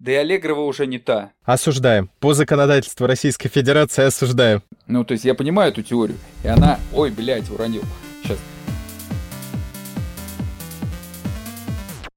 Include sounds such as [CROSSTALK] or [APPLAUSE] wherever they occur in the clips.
Да и Аллегрова уже не та. Осуждаем. По законодательству Российской Федерации осуждаем. Ну, то есть я понимаю эту теорию. И она... Ой, блядь, уронил. Сейчас.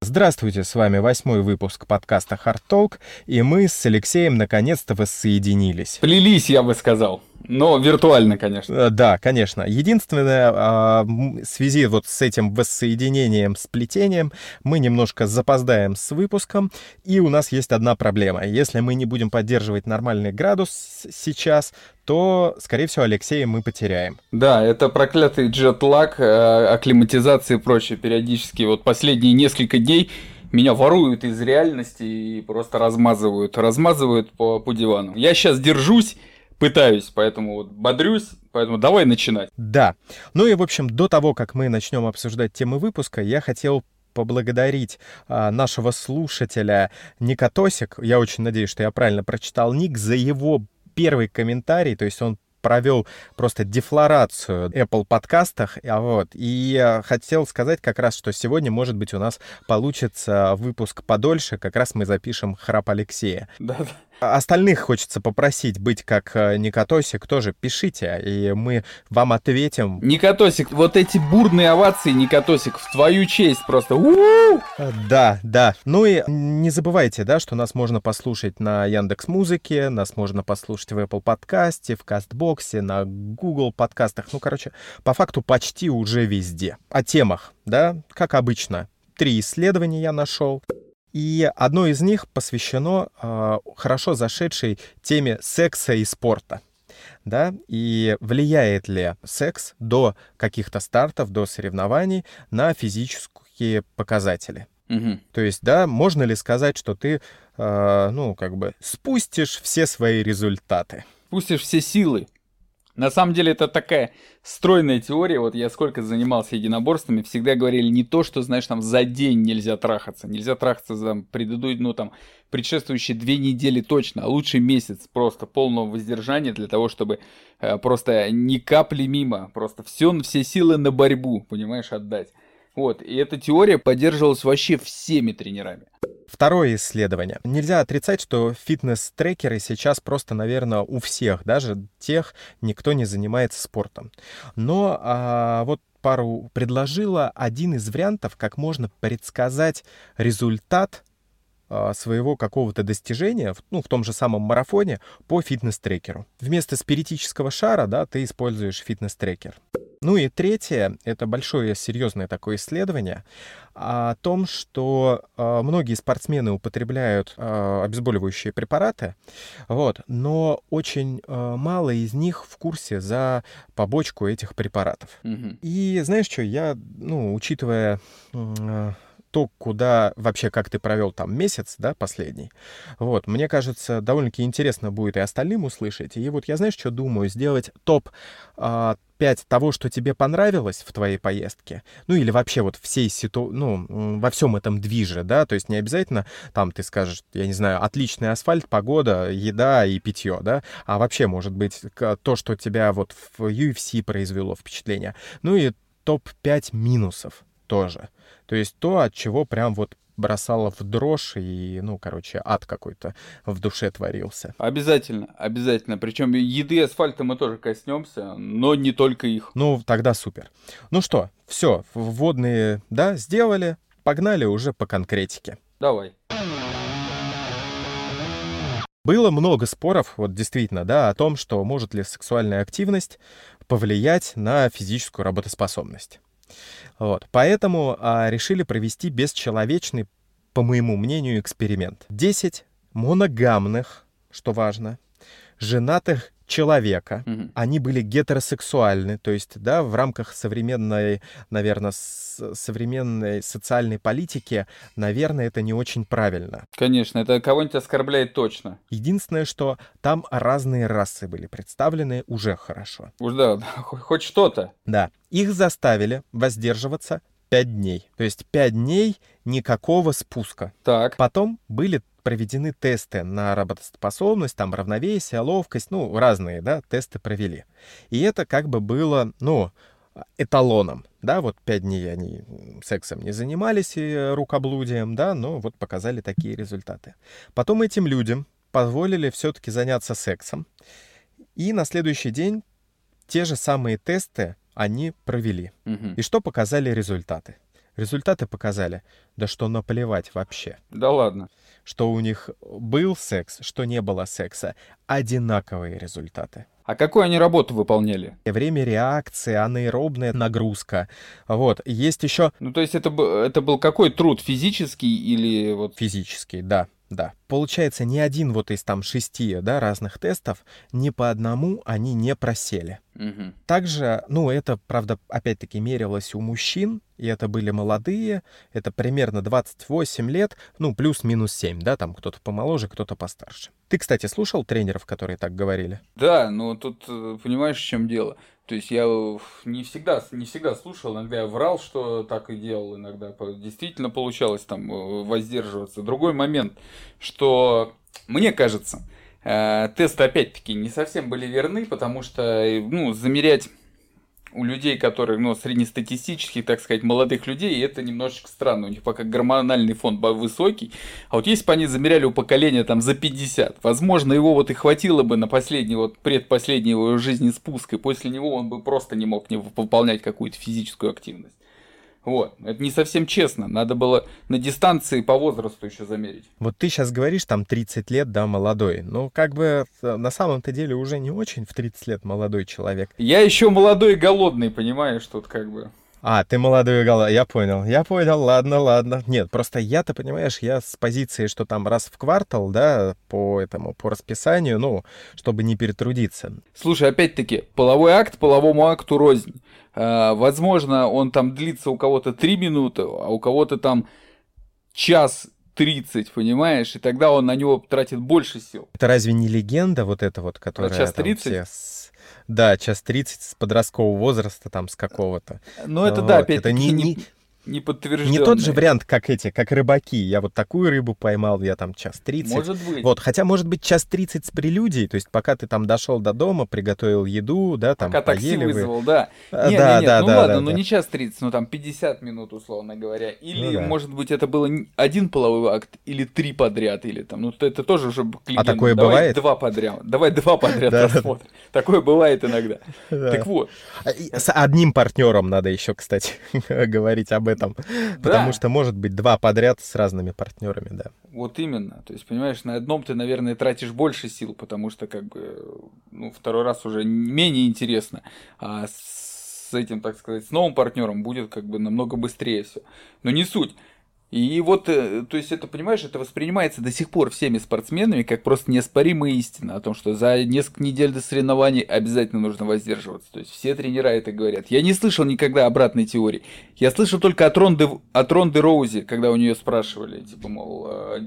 Здравствуйте, с вами восьмой выпуск подкаста Hard Talk, и мы с Алексеем наконец-то воссоединились. Плелись, я бы сказал. Но виртуально, конечно. Э, Да, конечно. Единственное, а, в связи вот с этим воссоединением, сплетением, мы немножко запоздаем с выпуском, и у нас есть одна проблема. Если мы не будем поддерживать нормальный градус сейчас, то, скорее всего, Алексея мы потеряем. Да, это проклятый джетлаг, э, акклиматизация и прочее. Периодически вот последние несколько дней меня воруют из реальности и просто размазывают. Размазывают по, по дивану. Я сейчас держусь, пытаюсь, поэтому вот бодрюсь. Поэтому давай начинать. Да. Ну и, в общем, до того, как мы начнем обсуждать темы выпуска, я хотел поблагодарить а, нашего слушателя Никотосик. Я очень надеюсь, что я правильно прочитал ник за его первый комментарий. То есть он провел просто дефлорацию Apple подкастах, а вот, и хотел сказать как раз, что сегодня, может быть, у нас получится выпуск подольше, как раз мы запишем храп Алексея. Да, да. Остальных хочется попросить быть как э, Никотосик, тоже пишите, и мы вам ответим. Никотосик, вот эти бурные овации, Никотосик, в твою честь просто. У-у-у! Э, Да, да. Ну и не забывайте, да, что нас можно послушать на Яндекс Музыке, нас можно послушать в Apple подкасте, в Кастбоксе, на Google подкастах. Ну, короче, по факту почти уже везде. О темах, да, как обычно. Три исследования я нашел. И одно из них посвящено э, хорошо зашедшей теме секса и спорта. Да, и влияет ли секс до каких-то стартов, до соревнований на физические показатели? Мгм. То есть, да, можно ли сказать, что ты, э, ну, как бы спустишь все свои результаты? Пустишь все силы. На самом деле это такая стройная теория. Вот я сколько занимался единоборствами, всегда говорили не то, что, знаешь, там за день нельзя трахаться. Нельзя трахаться за предыдущие, ну там, предшествующие две недели точно, а лучше месяц просто полного воздержания для того, чтобы э, просто ни капли мимо, просто все, все силы на борьбу, понимаешь, отдать. Вот, и эта теория поддерживалась вообще всеми тренерами. Второе исследование. Нельзя отрицать, что фитнес-трекеры сейчас просто, наверное, у всех, даже тех, никто не занимается спортом. Но а, вот пару предложила один из вариантов, как можно предсказать результат а, своего какого-то достижения, ну, в том же самом марафоне, по фитнес-трекеру. Вместо спиритического шара, да, ты используешь фитнес-трекер. Ну и третье, это большое серьезное такое исследование о том, что а, многие спортсмены употребляют а, обезболивающие препараты, вот, но очень а, мало из них в курсе за побочку этих препаратов. Мгм. И знаешь что, я, ну, учитывая э, то, куда вообще, как ты провел там месяц, да, последний, вот, мне кажется, довольно-таки интересно будет и остальным услышать. И вот я, знаешь, что думаю, сделать топ а, 5 того, что тебе понравилось в твоей поездке, ну или вообще вот всей ситу... ну, во всем этом движе, да, то есть не обязательно там ты скажешь, я не знаю, отличный асфальт, погода, еда и питье, да, а вообще может быть то, что тебя вот в UFC произвело впечатление. Ну и топ-5 минусов тоже. То есть то, от чего прям вот бросало в дрожь и, ну, короче, ад какой-то в душе творился. Обязательно, обязательно. Причем еды и асфальта мы тоже коснемся, но не только их. Ну, тогда супер. Ну что, все, вводные, да, сделали, погнали уже по конкретике. Давай. Было много споров, вот действительно, да, о том, что может ли сексуальная активность повлиять на физическую работоспособность. Вот. Поэтому а, решили провести бесчеловечный, по моему мнению, эксперимент. 10 моногамных, что важно, женатых человека. Мгм. Они были гетеросексуальны, то есть, да, в рамках современной, наверное, современной социальной политики, наверное, это не очень правильно. Конечно, это кого-нибудь оскорбляет точно. Единственное, что там разные расы были представлены уже хорошо. Уж да, [LAUGHS] хоть что-то. Да, их заставили воздерживаться 5 дней. То есть 5 дней никакого спуска. Так. Потом были проведены тесты на работоспособность, там равновесие, ловкость, ну, разные, да, тесты провели. И это как бы было, ну, эталоном. Да, вот пять дней они сексом не занимались и рукоблудием, да, но вот показали такие результаты. Потом этим людям позволили все-таки заняться сексом. И на следующий день те же самые тесты они провели. Мгм. И что показали результаты? Результаты показали, да что наплевать вообще. Да ладно. Что у них был секс, что не было секса. Одинаковые результаты. А какую они работу выполняли? Время реакции, анаэробная нагрузка. Вот. Есть еще Ну, то есть это, это был какой труд? Физический или вот... физический, да, да. Получается, ни один вот из там шести, да, разных тестов, ни по одному они не просели. Мгм. Также, ну, это, правда, опять-таки мерилось у мужчин, и это были молодые, это примерно 28 лет, ну, плюс-минус 7, да, там кто-то помоложе, кто-то постарше. Ты, кстати, слушал тренеров, которые так говорили? Да, но тут э, понимаешь, в чем дело? То есть я не всегда, не всегда слушал, иногда я врал, что так и делал, иногда действительно получалось там э, воздерживаться. Другой момент, что мне кажется, э, тесты опять-таки не совсем были верны, потому что, э, ну, замерять у людей, которые, ну, среднестатистических, так сказать, молодых людей, это немножечко странно. У них пока гормональный фон высокий. А вот если бы они замеряли у поколения там за 50, возможно, его вот и хватило бы на последний, вот предпоследний его жизни спуск, и после него он бы просто не мог не выполнять какую-то физическую активность. Вот, это не совсем честно. Надо было на дистанции по возрасту еще замерить. Вот ты сейчас говоришь, там 30 лет, да, молодой. Ну, как бы э, на самом-то деле уже не очень в 30 лет молодой человек. Я еще молодой и голодный, понимаешь, тут как бы. А, ты молодой гала, я понял, я понял, ладно, ладно. Нет, просто я-то, понимаешь, я с позиции, что там раз в квартал, да, по этому, по расписанию, ну, чтобы не перетрудиться. Слушай, опять-таки, половой акт половому акту рознь. А, возможно, он там длится у кого-то 3 минуты, а у кого-то там час 30, понимаешь? И тогда он на него тратит больше сил. Это разве не легенда вот эта вот, которая час там 30? все Да, час 30 с подросткового возраста, там, с какого-то. Но это, Вот, да, это опять-таки, не- не, не- не подтвержденное. Не тот же вариант, как эти, как рыбаки. Я вот такую рыбу поймал, я там час 30. Может быть. Вот, хотя, может быть, час 30 с прелюдией, то есть пока ты там дошел до дома, приготовил еду, да, там Пока такси поели вы. вызвал, да. А, Не, да, не, не, да, ну да, ладно, да, ну да. не час 30, ну там 50 минут, условно говоря. Или, Ну да. может быть, это было один половой акт, или три подряд, или там, ну это тоже уже к легенде. А такое Давай бывает? два подряд, давай два подряд [LAUGHS] рассмотрим. Такое бывает иногда. Да. Так вот, А, С одним партнером надо еще, кстати, [LAUGHS] говорить об этом. Потому Да. что может быть два подряд с разными партнерами, да. вот именно. То есть, понимаешь, на одном ты, наверное, тратишь больше сил, потому что, как бы, ну, второй раз уже менее интересно. А с этим, так сказать, с новым партнером будет как бы намного быстрее все. Но не суть. И вот, э, то есть это, понимаешь, это воспринимается до сих пор всеми спортсменами как просто неоспоримая истина о том, что за несколько недель до соревнований обязательно нужно воздерживаться. То есть все тренера это говорят. Я не слышал никогда обратной теории. Я слышал только от Ронды, от Ронды Роузи, когда у нее спрашивали, типа, мол, а,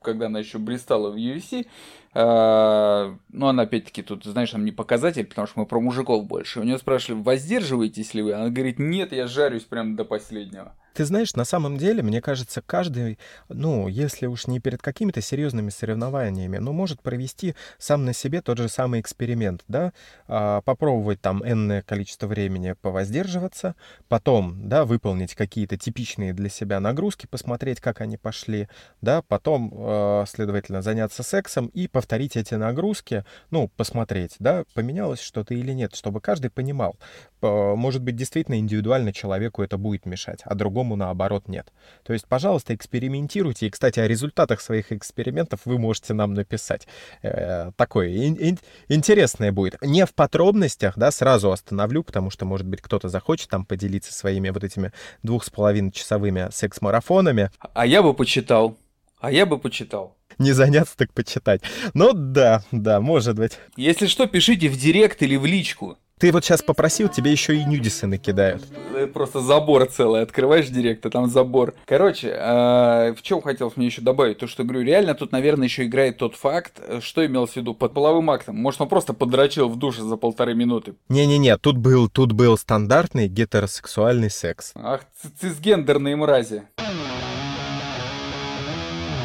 когда она еще блистала в UFC, а, ну, она опять-таки тут, знаешь, нам не показатель, потому что мы про мужиков больше. У нее спрашивали, воздерживаетесь ли вы? Она говорит, нет, я жарюсь прям до последнего. Ты знаешь, на самом деле, мне кажется, каждый, ну, если уж не перед какими-то серьезными соревнованиями, но может провести сам на себе тот же самый эксперимент, да, А, попробовать там энное количество времени повоздерживаться, потом, да, выполнить какие-то типичные для себя нагрузки, посмотреть, как они пошли, да, потом, э, следовательно, заняться сексом и повторить эти нагрузки, ну, посмотреть, да, поменялось что-то или нет, чтобы каждый понимал. Может быть, действительно индивидуально человеку это будет мешать, а другому наоборот нет. То есть, пожалуйста, экспериментируйте. И, кстати, о результатах своих экспериментов вы можете нам написать. Э, Такое ин- ин- интересное будет. Не в подробностях, да, сразу остановлю, потому что, может быть, кто-то захочет там поделиться своими вот этими двух с половиной часовыми секс-марафонами. А я бы почитал. А я бы почитал. Не заняться, так почитать. Ну да, да, может быть. Если что, пишите в директ или в личку. Ты вот сейчас попросил, тебе еще и нюдисы накидают. Э, Просто забор целый. Открываешь директ, а там забор. Короче, э, в чем хотел мне еще добавить? То, что говорю, реально тут, наверное, еще играет тот факт, э, что имелось в виду под половым актом. Может, он просто подрочил в душе за полторы минуты. Не-не-не, тут был, тут был стандартный гетеросексуальный секс. Ах, цисгендерные мрази.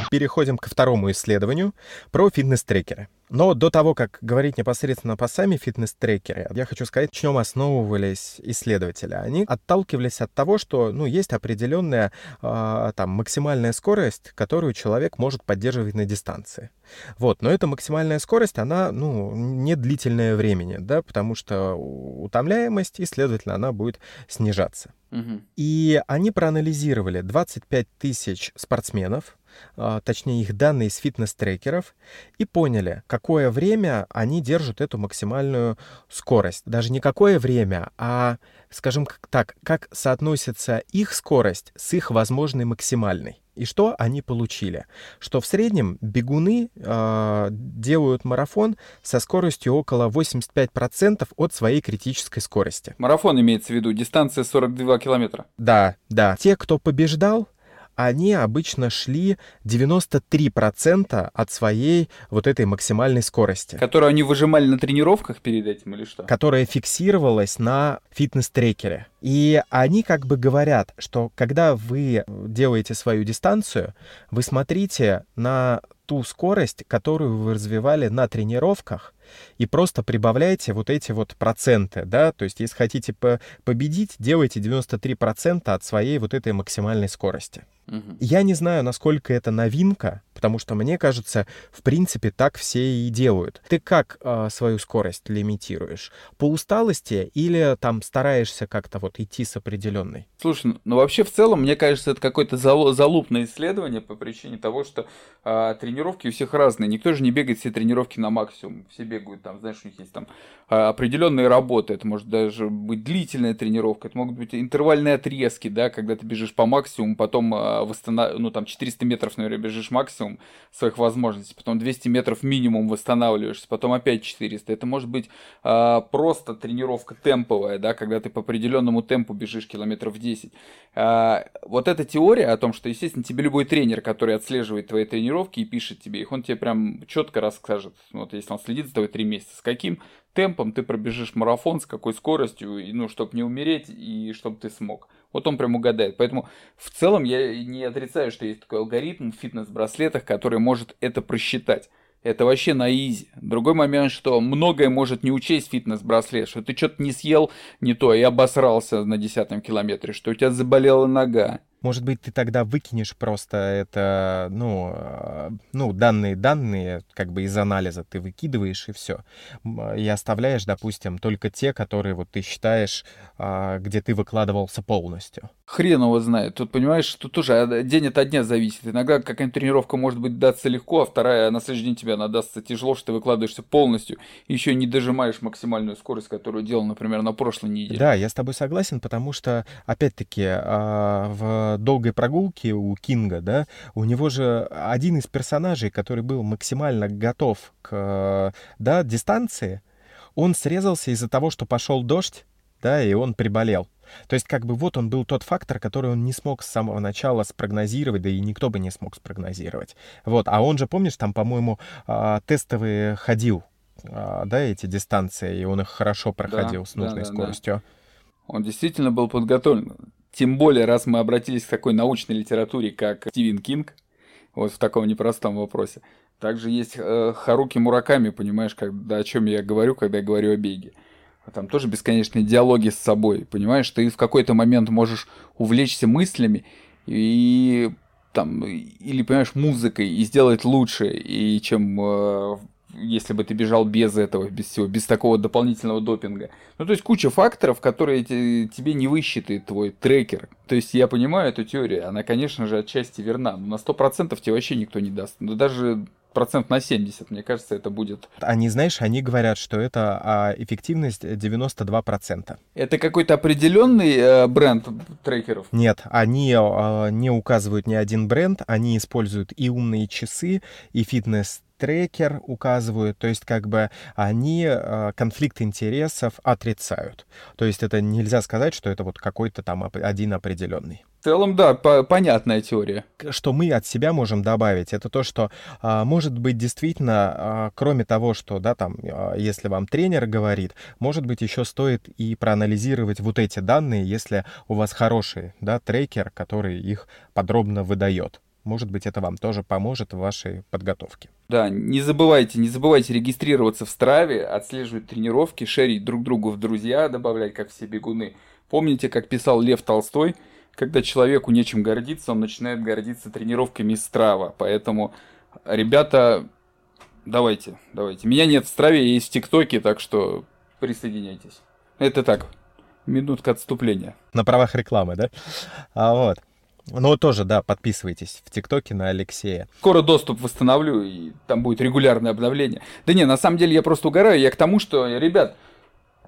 Переходим ко второму исследованию про фитнес-трекеры. Но до того, как говорить непосредственно по сами фитнес-трекеры, я хочу сказать, в чем основывались исследователи. Они отталкивались от того, что ну, есть определенная э, там, максимальная скорость, которую человек может поддерживать на дистанции. Вот, но эта максимальная скорость, она ну, не длительное времени, да, потому что утомляемость, и, следовательно, она будет снижаться. Угу. И они проанализировали 25 тысяч спортсменов, а, точнее их данные из фитнес-трекеров, и поняли, какое время они держат эту максимальную скорость. Даже не какое время, а, скажем так, как соотносится их скорость с их возможной максимальной. И что они получили? Что в среднем бегуны э, делают марафон со скоростью около 85% от своей критической скорости. Марафон имеется в виду, дистанция 42 километра. Да, да. Те, кто побеждал, они обычно шли 93% от своей вот этой максимальной скорости. Которую они выжимали на тренировках перед этим или что? Которая фиксировалась на фитнес-трекере. И они как бы говорят, что когда вы делаете свою дистанцию, вы смотрите на ту скорость, которую вы развивали на тренировках, и просто прибавляйте вот эти вот проценты, да, то есть если хотите по победить, делайте 93% от своей вот этой максимальной скорости. Угу. Я не знаю, насколько это новинка, потому что мне кажется, в принципе, так все и делают. Ты как э, свою скорость лимитируешь? По усталости или там стараешься как-то вот идти с определенной? Слушай, ну вообще в целом, мне кажется, это какое-то залупное исследование по причине того, что э, тренировки у всех разные. Никто же не бегает все тренировки на максимум. Все бегают там, знаешь, у них есть там э, определенные работы. Это может даже быть длительная тренировка, это могут быть интервальные отрезки, да, когда ты бежишь по максимуму, потом э, восстанов... ну там 400 метров, наверное, бежишь максимум, максимум своих возможностей, потом 200 метров минимум восстанавливаешься, потом опять 400. Это может быть э, просто тренировка темповая, да, когда ты по определенному темпу бежишь километров 10. Э, а, вот эта теория о том, что, естественно, тебе любой тренер, который отслеживает твои тренировки и пишет тебе их, он тебе прям четко расскажет, вот если он следит за тобой 3 месяца, с каким темпом ты пробежишь марафон, с какой скоростью, и, ну, чтобы не умереть и чтобы ты смог. Вот он прям угадает. Поэтому в целом я не отрицаю, что есть такой алгоритм в фитнес-браслетах, который может это просчитать. Это вообще на изи. Другой момент, что многое может не учесть фитнес-браслет, что ты что-то не съел не то и обосрался на десятом километре, что у тебя заболела нога, может быть, ты тогда выкинешь просто это, ну, э, ну, данные, данные, как бы из анализа ты выкидываешь и все. И оставляешь, допустим, только те, которые вот ты считаешь, а, где ты выкладывался полностью. Хрен его знает. Тут, понимаешь, тут тоже день от дня зависит. Иногда какая-нибудь тренировка может быть даться легко, а вторая на следующий день тебе она дастся тяжело, что ты выкладываешься полностью, еще не дожимаешь максимальную скорость, которую делал, например, на прошлой неделе. Да, я с тобой согласен, потому что, опять-таки, а, в долгой прогулки у Кинга, да, у него же один из персонажей, который был максимально готов к, да, дистанции, он срезался из-за того, что пошел дождь, да, и он приболел. То есть, как бы вот он был тот фактор, который он не смог с самого начала спрогнозировать, да и никто бы не смог спрогнозировать. Вот, а он же, помнишь, там, по-моему, а, тестовые ходил, а, да, эти дистанции, и он их хорошо проходил да, с нужной да, да, скоростью. Да. Он действительно был подготовлен. Тем более, раз мы обратились к такой научной литературе, как Стивен Кинг, вот в таком непростом вопросе. Также есть э, Харуки Мураками, понимаешь, когда, о чем я говорю, когда я говорю о беге. Там тоже бесконечные диалоги с собой, понимаешь? Ты в какой-то момент можешь увлечься мыслями и там, или, понимаешь, музыкой и сделать лучше, и чем э, если бы ты бежал без этого, без всего, без такого дополнительного допинга. Ну, то есть куча факторов, которые тебе не высчитает твой трекер. То есть я понимаю эту теорию, она, конечно же, отчасти верна, но на 100% тебе вообще никто не даст. Ну, даже процент на 70, мне кажется, это будет. Они, знаешь, они говорят, что это а, эффективность 92%. Это какой-то определенный э, бренд трекеров? Нет, они э, не указывают ни один бренд, они используют и умные часы, и фитнес трекер указывают, то есть как бы они э, конфликт интересов отрицают. То есть это нельзя сказать, что это вот какой-то там один определенный. В целом, да, по понятная теория. Что мы от себя можем добавить, это то, что а, может быть действительно, а, кроме того, что, да, там, а, если вам тренер говорит, может быть еще стоит и проанализировать вот эти данные, если у вас хороший, да, трекер, который их подробно выдает может быть, это вам тоже поможет в вашей подготовке. Да, не забывайте, не забывайте регистрироваться в Страве, отслеживать тренировки, шерить друг другу в друзья, добавлять, как все бегуны. Помните, как писал Лев Толстой, когда человеку нечем гордиться, он начинает гордиться тренировками из Страва. Поэтому, ребята, давайте, давайте. Меня нет в Страве, я есть в ТикТоке, так что присоединяйтесь. Это так, минутка отступления. На правах рекламы, да? А вот. Ну, тоже, да, подписывайтесь в ТикТоке на Алексея. Скоро доступ восстановлю, и там будет регулярное обновление. Да не, на самом деле я просто угораю. Я к тому, что, ребят,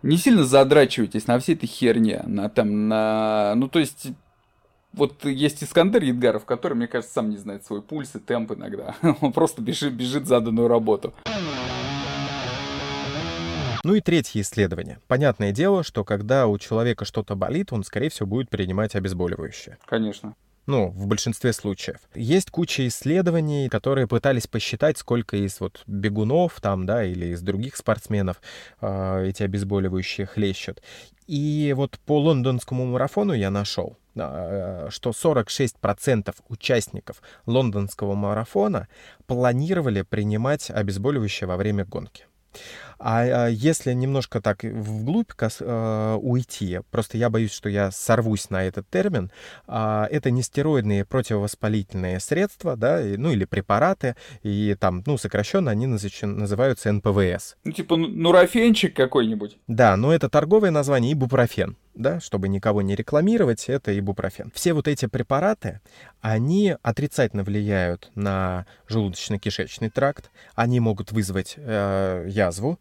не сильно задрачивайтесь на всей этой херне. На там, на... Ну, то есть, вот есть Искандер Едгаров, который, мне кажется, сам не знает свой пульс и темп иногда. [LAUGHS] Он просто бежит, бежит заданную работу. Ну и третье исследование. Понятное дело, что когда у человека что-то болит, он, скорее всего, будет принимать обезболивающее. Конечно. Ну, в большинстве случаев. Есть куча исследований, которые пытались посчитать, сколько из вот бегунов там, да, или из других спортсменов э, эти обезболивающие хлещут. И вот по лондонскому марафону я нашел, что 46% участников лондонского марафона планировали принимать обезболивающее во время гонки. А, а если немножко так вглубь э, уйти, просто я боюсь, что я сорвусь на этот термин, э, это нестероидные противовоспалительные средства, да, ну или препараты, и там, ну, сокращенно они называются НПВС. Ну, типа нурофенчик какой-нибудь. Да, но это торговое название ибупрофен да, чтобы никого не рекламировать, это ибупрофен. Все вот эти препараты, они отрицательно влияют на желудочно-кишечный тракт, они могут вызвать э, язву,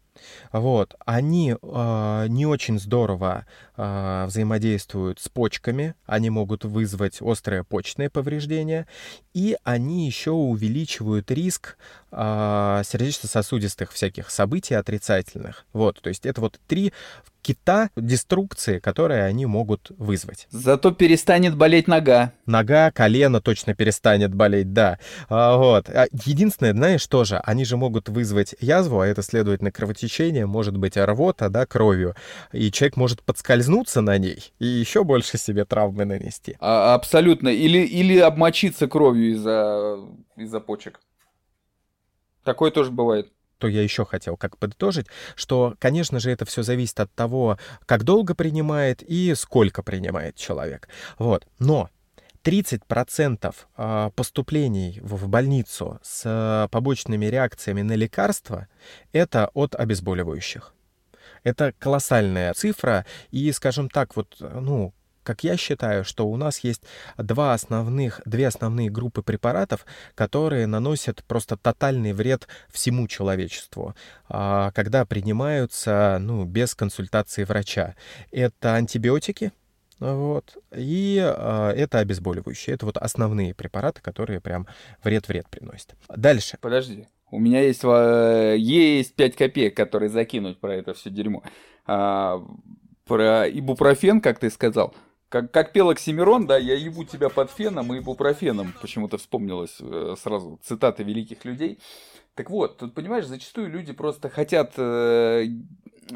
вот, они э, не очень здорово э, взаимодействуют с почками, они могут вызвать острое почечное повреждение, и они еще увеличивают риск э, сердечно-сосудистых всяких событий отрицательных. Вот, то есть это вот три кита деструкции, которые они могут вызвать. Зато перестанет болеть нога. Нога, колено точно перестанет болеть, да. А, вот. А единственное, знаешь, тоже, они же могут вызвать язву, а это, следовательно, кровотечение, может быть рвота, да, кровью. И человек может подскользнуться на ней и еще больше себе травмы нанести. А, абсолютно. Или, или обмочиться кровью из-за из почек. Такое тоже бывает то я еще хотел как подытожить, что, конечно же, это все зависит от того, как долго принимает и сколько принимает человек. Вот. Но 30% а, поступлений в больницу с побочными реакциями на лекарства — это от обезболивающих. Это колоссальная цифра, и, скажем так, вот, ну, как я считаю, что у нас есть два основных, две основные группы препаратов, которые наносят просто тотальный вред всему человечеству, а, когда принимаются ну, без консультации врача. Это антибиотики, вот. И э, это обезболивающие. Это вот основные препараты, которые прям вред-вред приносят. Дальше. Подожди. У меня есть, э, есть 5 копеек, которые закинуть про это все дерьмо. А, про ибупрофен, как ты сказал. Как, как пел Оксимирон, да, я ебу тебя под феном и ибупрофеном. Почему-то вспомнилось э, сразу цитаты великих людей. Так вот, тут, понимаешь, зачастую люди просто хотят... Э,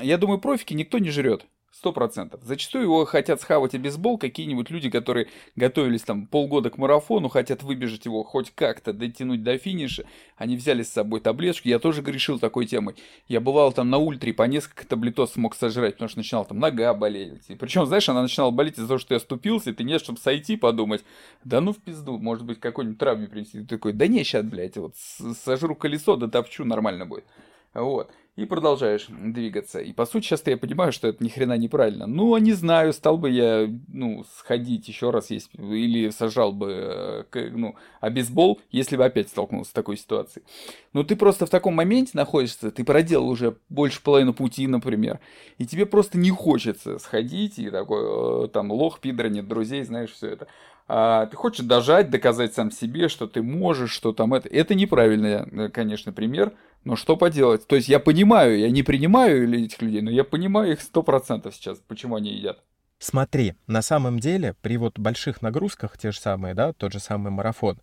я думаю, профики никто не жрет. Сто процентов. Зачастую его хотят схавать и бейсбол какие-нибудь люди, которые готовились там полгода к марафону, хотят выбежать его хоть как-то, дотянуть до финиша. Они взяли с собой таблеточки. Я тоже грешил такой темой. Я бывал там на ультре, по несколько таблетов смог сожрать, потому что начинал там нога болеть. И причем, знаешь, она начинала болеть из-за того, что я ступился, и ты нет, чтобы сойти, подумать. Да ну в пизду, может быть, какой-нибудь травме принести. Ты такой, да не, сейчас, блядь, вот сожру колесо, да топчу, нормально будет. Вот и продолжаешь двигаться. И по сути сейчас я понимаю, что это ни хрена неправильно. Ну, не знаю, стал бы я, ну, сходить еще раз, есть, или сажал бы, э, ну, обезбол, если бы опять столкнулся с такой ситуацией. Но ты просто в таком моменте находишься, ты проделал уже больше половины пути, например, и тебе просто не хочется сходить, и такой, э, там, лох, пидор, нет друзей, знаешь, все это. А, ты хочешь дожать, доказать сам себе, что ты можешь, что там это. Это неправильный, э, конечно, пример, но что поделать? То есть я понимаю, я не принимаю этих людей, но я понимаю их сто процентов сейчас, почему они едят. Смотри, на самом деле, при вот больших нагрузках, те же самые, да, тот же самый марафон,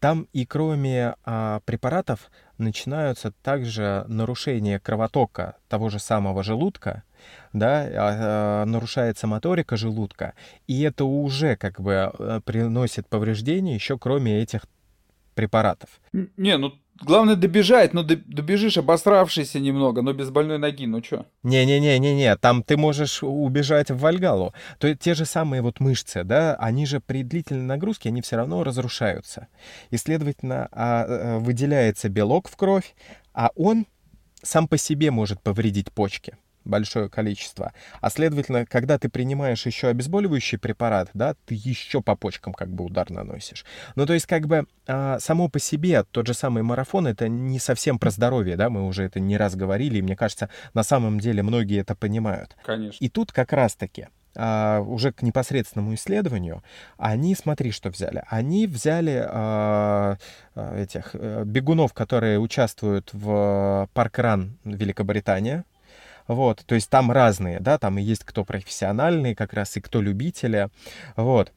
там и кроме а, препаратов начинаются также нарушения кровотока того же самого желудка, да, а, а, нарушается моторика желудка, и это уже как бы э, приносит повреждения еще кроме этих препаратов. Не, ну Главное добежать, но добежишь обосравшийся немного, но без больной ноги, ну чё? Не-не-не-не-не, там ты можешь убежать в Вальгалу. То есть те же самые вот мышцы, да, они же при длительной нагрузке, они все равно разрушаются. И, следовательно, а, а, выделяется белок в кровь, а он сам по себе может повредить почки большое количество. А следовательно, когда ты принимаешь еще обезболивающий препарат, да, ты еще по почкам как бы удар наносишь. Ну, то есть как бы а, само по себе тот же самый марафон, это не совсем про здоровье, да, мы уже это не раз говорили, и мне кажется, на самом деле многие это понимают. Конечно. И тут как раз-таки а, уже к непосредственному исследованию, они, смотри, что взяли. Они взяли а, этих а, бегунов, которые участвуют в паркран Великобритания, вот, то есть там разные, да, там и есть кто профессиональные как раз, и кто любители, вот.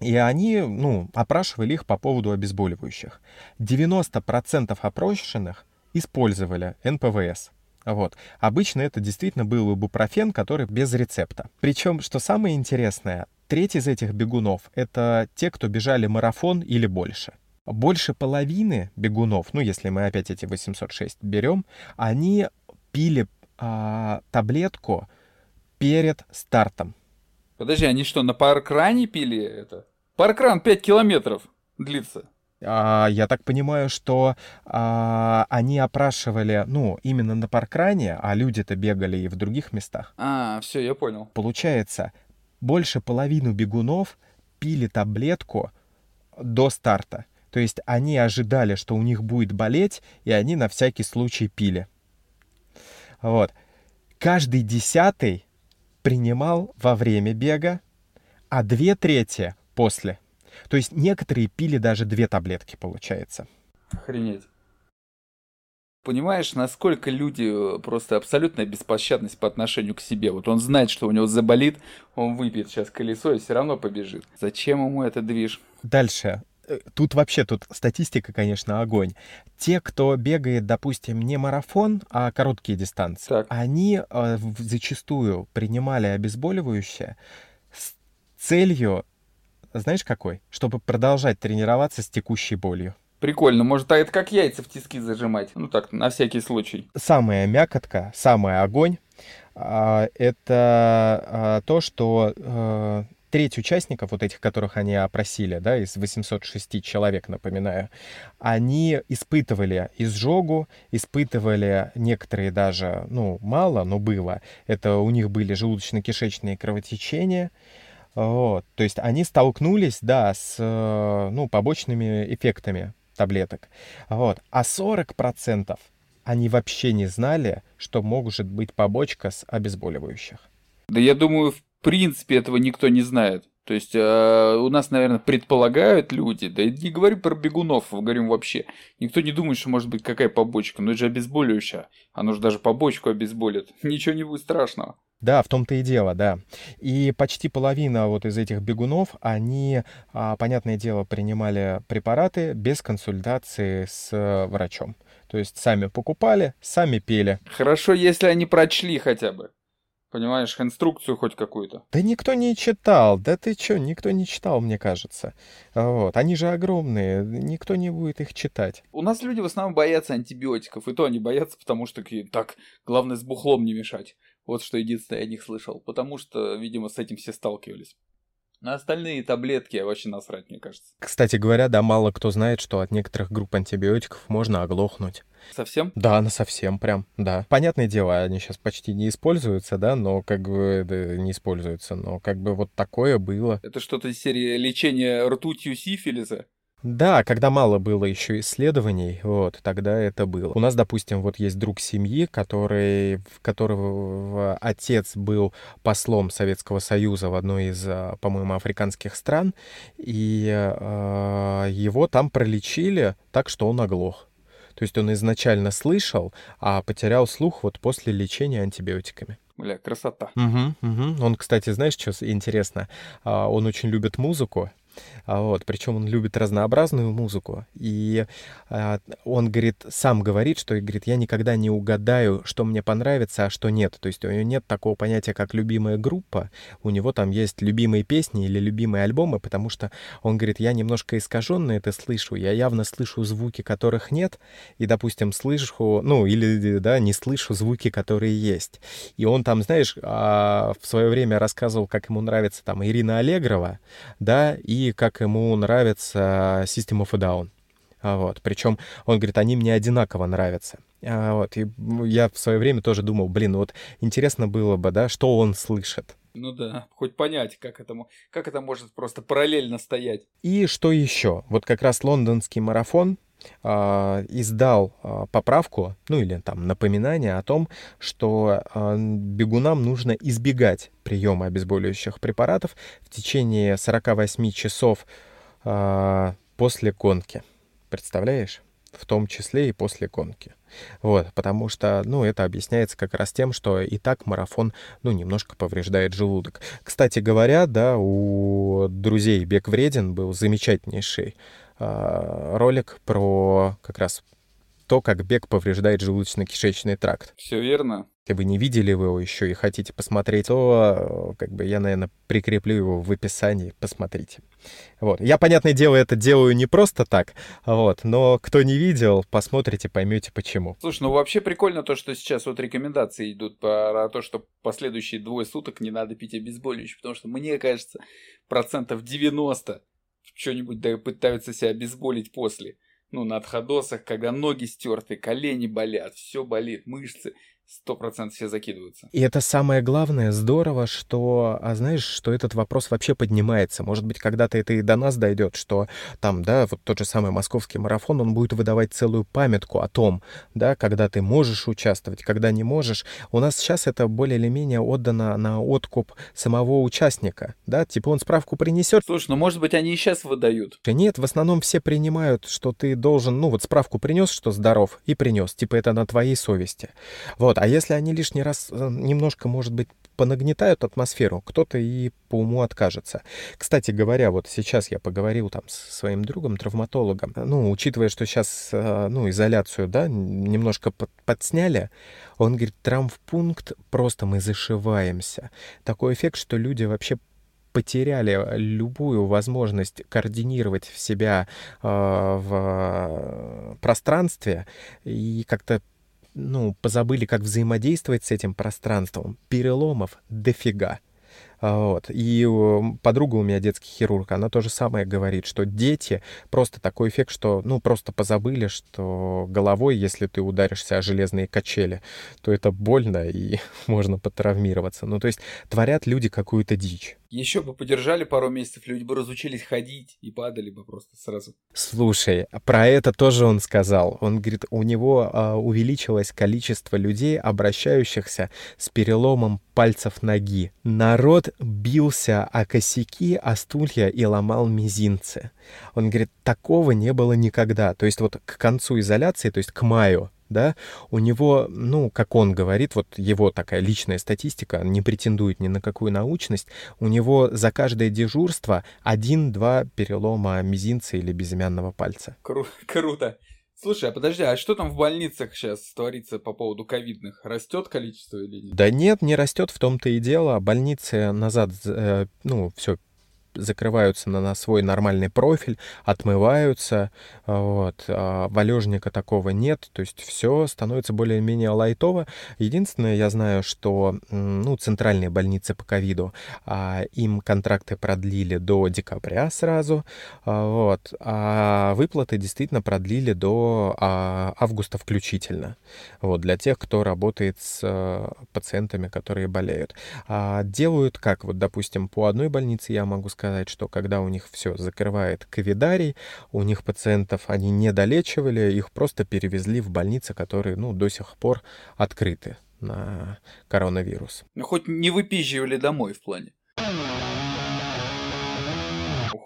И они, ну, опрашивали их по поводу обезболивающих. 90% опрошенных использовали НПВС. Вот. Обычно это действительно был ибупрофен, который без рецепта. Причем, что самое интересное, треть из этих бегунов — это те, кто бежали марафон или больше. Больше половины бегунов, ну, если мы опять эти 806 берем, они пили а, таблетку перед стартом. Подожди, они что, на паркране пили это? Паркран 5 километров длится. А, я так понимаю, что а, они опрашивали, ну, именно на паркране, а люди-то бегали и в других местах. А, все, я понял. Получается, больше половины бегунов пили таблетку до старта. То есть они ожидали, что у них будет болеть, и они на всякий случай пили. Вот. Каждый десятый принимал во время бега, а две трети после. То есть некоторые пили даже две таблетки, получается. Охренеть. Понимаешь, насколько люди э, просто абсолютная беспощадность по отношению к себе. Вот он знает, что у него заболит, он выпьет сейчас колесо и все равно побежит. Зачем ему это движ? Дальше. Тут вообще, тут статистика, конечно, огонь. Те, кто бегает, допустим, не марафон, а короткие дистанции, так. они э, зачастую принимали обезболивающее с целью, знаешь какой? Чтобы продолжать тренироваться с текущей болью. Прикольно, может, а это как яйца в тиски зажимать? Ну так, на всякий случай. Самая мякотка, самый огонь, а, это а, то, что э, треть участников, вот этих, которых они опросили, да, из 806 человек, напоминаю, они испытывали изжогу, испытывали некоторые даже, ну, мало, но было. Это у них были желудочно-кишечные кровотечения, вот. То есть они столкнулись, да, с, ну, побочными эффектами таблеток. Вот. А 40% они вообще не знали, что может быть побочка с обезболивающих. Да я думаю, в принципе этого никто не знает. То есть э, у нас, наверное, предполагают люди, да и не говорю про бегунов, говорим вообще. Никто не думает, что может быть какая побочка, но это же обезболивающее. Оно же даже побочку обезболит. [LAUGHS] Ничего не будет страшного. Да, в том-то и дело, да. И почти половина вот из этих бегунов, они, а, понятное дело, принимали препараты без консультации с э, врачом. То есть сами покупали, сами пели. Хорошо, если они прочли хотя бы. Понимаешь, инструкцию хоть какую-то. Да никто не читал. Да ты чё, никто не читал, мне кажется. Вот. Они же огромные, никто не будет их читать. У нас люди в основном боятся антибиотиков, и то они боятся, потому что такие, так, главное с бухлом не мешать. Вот что единственное я о них слышал, потому что, видимо, с этим все сталкивались. На остальные таблетки вообще насрать, мне кажется. Кстати говоря, да, мало кто знает, что от некоторых групп антибиотиков можно оглохнуть. Совсем? Да, на совсем прям, да. Понятное дело, они сейчас почти не используются, да, но как бы да, не используются, но как бы вот такое было. Это что-то из серии лечения ртутью сифилиса? Да, когда мало было еще исследований, вот, тогда это было. У нас, допустим, вот есть друг семьи, который, которого отец был послом Советского Союза в одной из, а, по-моему, африканских стран, и э, его там пролечили так, что он оглох. То есть он изначально слышал, а потерял слух вот после лечения антибиотиками. Бля, красота. Угу, угу. Он, кстати, знаешь, что интересно? А, он очень любит музыку, вот, причем он любит разнообразную музыку. И а, он, говорит, сам говорит, что, говорит, я никогда не угадаю, что мне понравится, а что нет. То есть у него нет такого понятия, как любимая группа. У него там есть любимые песни или любимые альбомы, потому что он говорит, я немножко искаженно это слышу. Я явно слышу звуки, которых нет, и, допустим, слышу, ну, или, да, не слышу звуки, которые есть. И он там, знаешь, а, в свое время рассказывал, как ему нравится там Ирина Аллегрова, да, и как ему нравится System of a Down. А вот. Причем он говорит, они мне одинаково нравятся. А вот. И я в свое время тоже думал, блин, вот интересно было бы, да, что он слышит. Ну да, хоть понять, как это, как это может просто параллельно стоять. И что еще? Вот как раз лондонский марафон издал э, поправку, ну или там напоминание о том, что э, бегунам нужно избегать приема обезболивающих препаратов в течение 48 часов после гонки. Представляешь? В том числе и после гонки. Вот, потому что, ну, это объясняется как раз тем, что и так марафон, ну, немножко повреждает желудок. Кстати говоря, да, у друзей «Бег вреден» был замечательнейший ролик про как раз то, как бег повреждает желудочно-кишечный тракт. Все верно. Если вы не видели его еще и хотите посмотреть, то как бы я, наверное, прикреплю его в описании, посмотрите. Вот. Я, понятное дело, это делаю не просто так, вот, но кто не видел, посмотрите, поймете почему. Слушай, ну вообще прикольно то, что сейчас вот рекомендации идут про то, что последующие двое суток не надо пить обезболивающее, потому что мне кажется, процентов 90 что-нибудь да пытаются себя обезболить после. Ну, на отходосах, когда ноги стерты, колени болят, все болит, мышцы сто процентов все закидываются. И это самое главное, здорово, что, а знаешь, что этот вопрос вообще поднимается. Может быть, когда-то это и до нас дойдет, что там, да, вот тот же самый московский марафон, он будет выдавать целую памятку о том, да, когда ты можешь участвовать, когда не можешь. У нас сейчас это более или менее отдано на откуп самого участника, да, типа он справку принесет. Слушай, ну может быть они и сейчас выдают. Нет, в основном все принимают, что ты должен, ну вот справку принес, что здоров, и принес, типа это на твоей совести. Вот, вот. А если они лишний раз э, немножко, может быть, понагнетают атмосферу, кто-то и по уму откажется. Кстати говоря, вот сейчас я поговорил там с своим другом, травматологом, ну, учитывая, что сейчас, э, ну, изоляцию, да, немножко под, подсняли, он говорит, травмпункт, просто мы зашиваемся. Такой эффект, что люди вообще потеряли любую возможность координировать в себя э, в пространстве и как-то ну, позабыли, как взаимодействовать с этим пространством. Переломов дофига. А, вот. И подруга у меня детский хирург, она то же самое говорит, что дети просто такой эффект, что ну просто позабыли, что головой, если ты ударишься о железные качели, то это больно и [LAUGHS] можно потравмироваться. Ну то есть творят люди какую-то дичь. Еще бы подержали пару месяцев, люди бы разучились ходить и падали бы просто сразу. Слушай, про это тоже он сказал. Он говорит, у него а, увеличилось количество людей, обращающихся с переломом пальцев ноги. Народ бился о косяки, о стулья и ломал мизинцы. Он говорит, такого не было никогда. То есть вот к концу изоляции, то есть к маю, да, у него, ну, как он говорит, вот его такая личная статистика, не претендует ни на какую научность, у него за каждое дежурство один-два перелома мизинца или безымянного пальца. Кру- [LAUGHS] круто. Слушай, а подожди, а что там в больницах сейчас творится по поводу ковидных? Растет количество или нет? Да нет, не растет, в том-то и дело. Больницы назад, э, ну, все закрываются на, на свой нормальный профиль, отмываются, вот, а валежника такого нет, то есть все становится более-менее лайтово. Единственное, я знаю, что, ну, центральные больницы по ковиду, а, им контракты продлили до декабря сразу, а, вот, а выплаты действительно продлили до а, августа включительно, вот, для тех, кто работает с а, пациентами, которые болеют. А делают как, вот, допустим, по одной больнице я могу сказать, сказать, что когда у них все закрывает ковидарий, у них пациентов они не долечивали, их просто перевезли в больницы, которые, ну, до сих пор открыты на коронавирус. Ну, хоть не выпизживали домой в плане.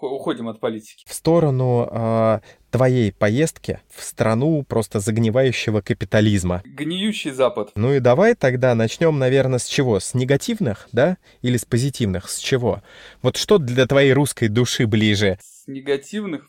Уходим от политики. В сторону э, твоей поездки в страну просто загнивающего капитализма. Гниющий Запад. Ну и давай тогда начнем, наверное, с чего? С негативных, да? Или с позитивных? С чего? Вот что для твоей русской души ближе? С негативных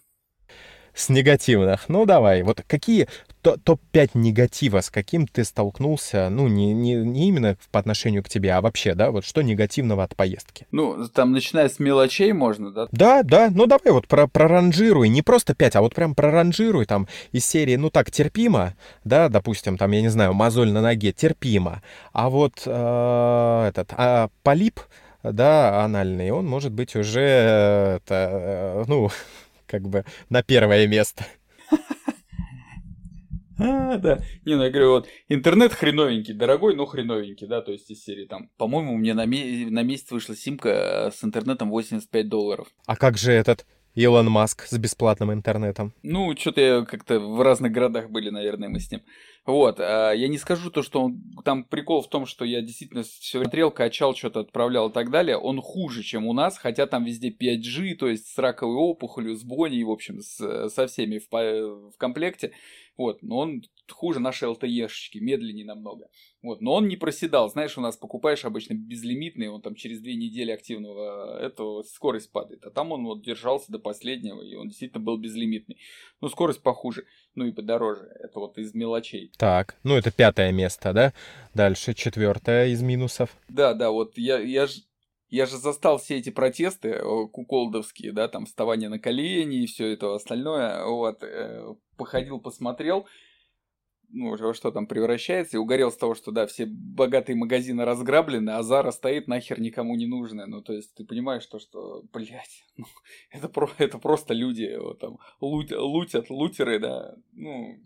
с негативных. Ну, давай, вот какие топ-5 негатива, с каким ты столкнулся, ну, не, не, не именно по отношению к тебе, а вообще, да, вот что негативного от поездки? Ну, там, начиная с мелочей можно, да? Да, да, ну давай вот про проранжируй, не просто 5, а вот прям проранжируй там из серии, ну так, терпимо, да, допустим, там, я не знаю, мозоль на ноге, терпимо, а вот э, этот, а полип, да, анальный, он может быть уже, э, это, э, ну, [LAUGHS] как бы на первое место. А, [LAUGHS] да. Не, ну я говорю, вот интернет хреновенький, дорогой, но хреновенький, да, то есть из серии там. По-моему, мне на, ме- на месяц вышла симка э, с интернетом 85 долларов. А как же этот Илон Маск с бесплатным интернетом? Ну, что-то я как-то в разных городах были, наверное, мы с ним. Вот, а я не скажу то, что он, там прикол в том, что я действительно все смотрел, качал, что-то отправлял и так далее, он хуже, чем у нас, хотя там везде 5G, то есть с раковой опухолью, с боней, в общем, с, со всеми в, в комплекте, вот, но он хуже нашей LTE-шечки, медленнее намного. Вот, но он не проседал. Знаешь, у нас покупаешь обычно безлимитный, он там через две недели активного этого скорость падает. А там он вот держался до последнего, и он действительно был безлимитный. Но скорость похуже, ну и подороже. Это вот из мелочей. Так, ну это пятое место, да? Дальше четвертое из минусов. Да, да, вот я, я ж я же застал все эти протесты куколдовские, да, там вставание на колени и все это остальное, вот, э, походил, посмотрел, ну, во что там превращается, и угорел с того, что, да, все богатые магазины разграблены, а Зара стоит нахер никому не нужная. Ну, то есть, ты понимаешь то, что, блядь, [LAUGHS] ну, это, про, это просто люди, вот, там, лут, лутят, лутеры, да, ну,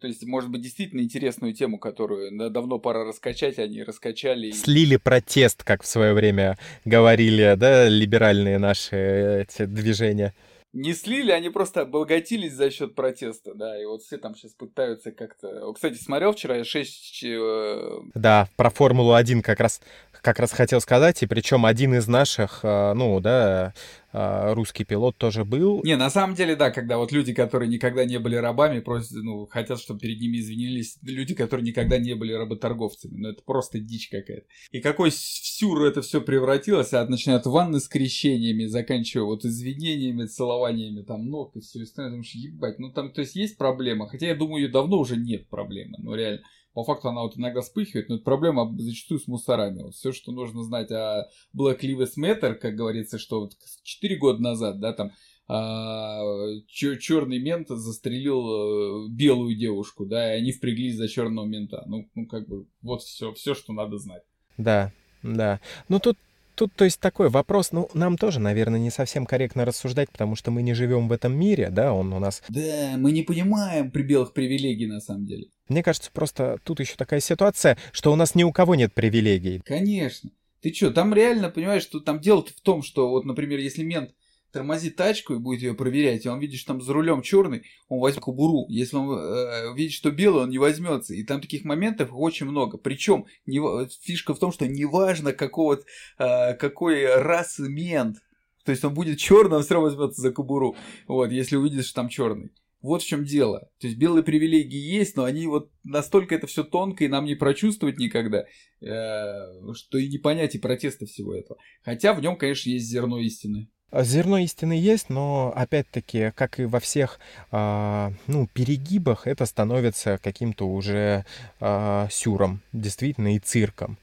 то есть, может быть, действительно интересную тему, которую да, давно пора раскачать, они раскачали. Слили протест, как в свое время говорили, да, либеральные наши эти движения не слили, они просто обогатились за счет протеста, да, и вот все там сейчас пытаются как-то... Кстати, смотрел вчера я 6... Э, да, про Формулу-1 как раз, как раз хотел сказать, и причем один из наших, э, ну, да, а, русский пилот тоже был. Не, на самом деле, да, когда вот люди, которые никогда не были рабами, просят, ну, хотят, чтобы перед ними извинились люди, которые никогда не были работорговцами. Ну, это просто дичь какая-то. И какой всюр это все превратилось, от начиная от ванны с крещениями, заканчивая вот извинениями, целованиями там ног и все остальное. Думаешь, ебать, ну там, то есть есть проблема. Хотя я думаю, ее давно уже нет проблемы, ну реально по факту она вот иногда вспыхивает, но это проблема зачастую с мусорами. Вот все, что нужно знать о Black Lives Matter, как говорится, что вот 4 года назад, да, там а, черный мент застрелил э, белую девушку, да, и они впряглись за черного мента. Ну, ну как бы, вот все, все, что надо знать. Да, да. Ну тут Тут, то есть, такой вопрос, ну, нам тоже, наверное, не совсем корректно рассуждать, потому что мы не живем в этом мире, да, он у нас... Да, мы не понимаем при белых привилегий, на самом деле. Мне кажется, просто тут еще такая ситуация, что у нас ни у кого нет привилегий. Конечно. Ты что, там реально, понимаешь, что там дело в том, что вот, например, если мент тормозит тачку и будет ее проверять, и он видит, что там за рулем черный, он возьмет кобуру. Если он э, видит, что белый, он не возьмется. И там таких моментов очень много. Причем не, фишка в том, что неважно какого, э, какой расы мент. То есть он будет черным, он все равно возьмется за кобуру. Вот, если увидит, что там черный. Вот в чем дело. То есть белые привилегии есть, но они вот настолько это все тонко и нам не прочувствовать никогда, э, что и не понять и протеста всего этого. Хотя в нем, конечно, есть зерно истины. А зерно истины есть, но опять-таки, как и во всех э, ну, перегибах, это становится каким-то уже э, сюром, действительно, и цирком.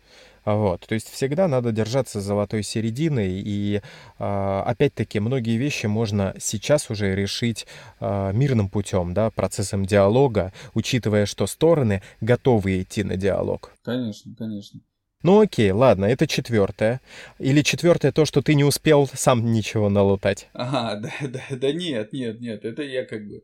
Вот, то есть всегда надо держаться золотой середины, и э, опять-таки многие вещи можно сейчас уже решить э, мирным путем, да, процессом диалога, учитывая, что стороны готовы идти на диалог. Конечно, конечно. Ну окей, ладно, это четвертое. Или четвертое то, что ты не успел сам ничего налутать. Ага, [LAUGHS] да, да, да нет, нет, нет, это я как бы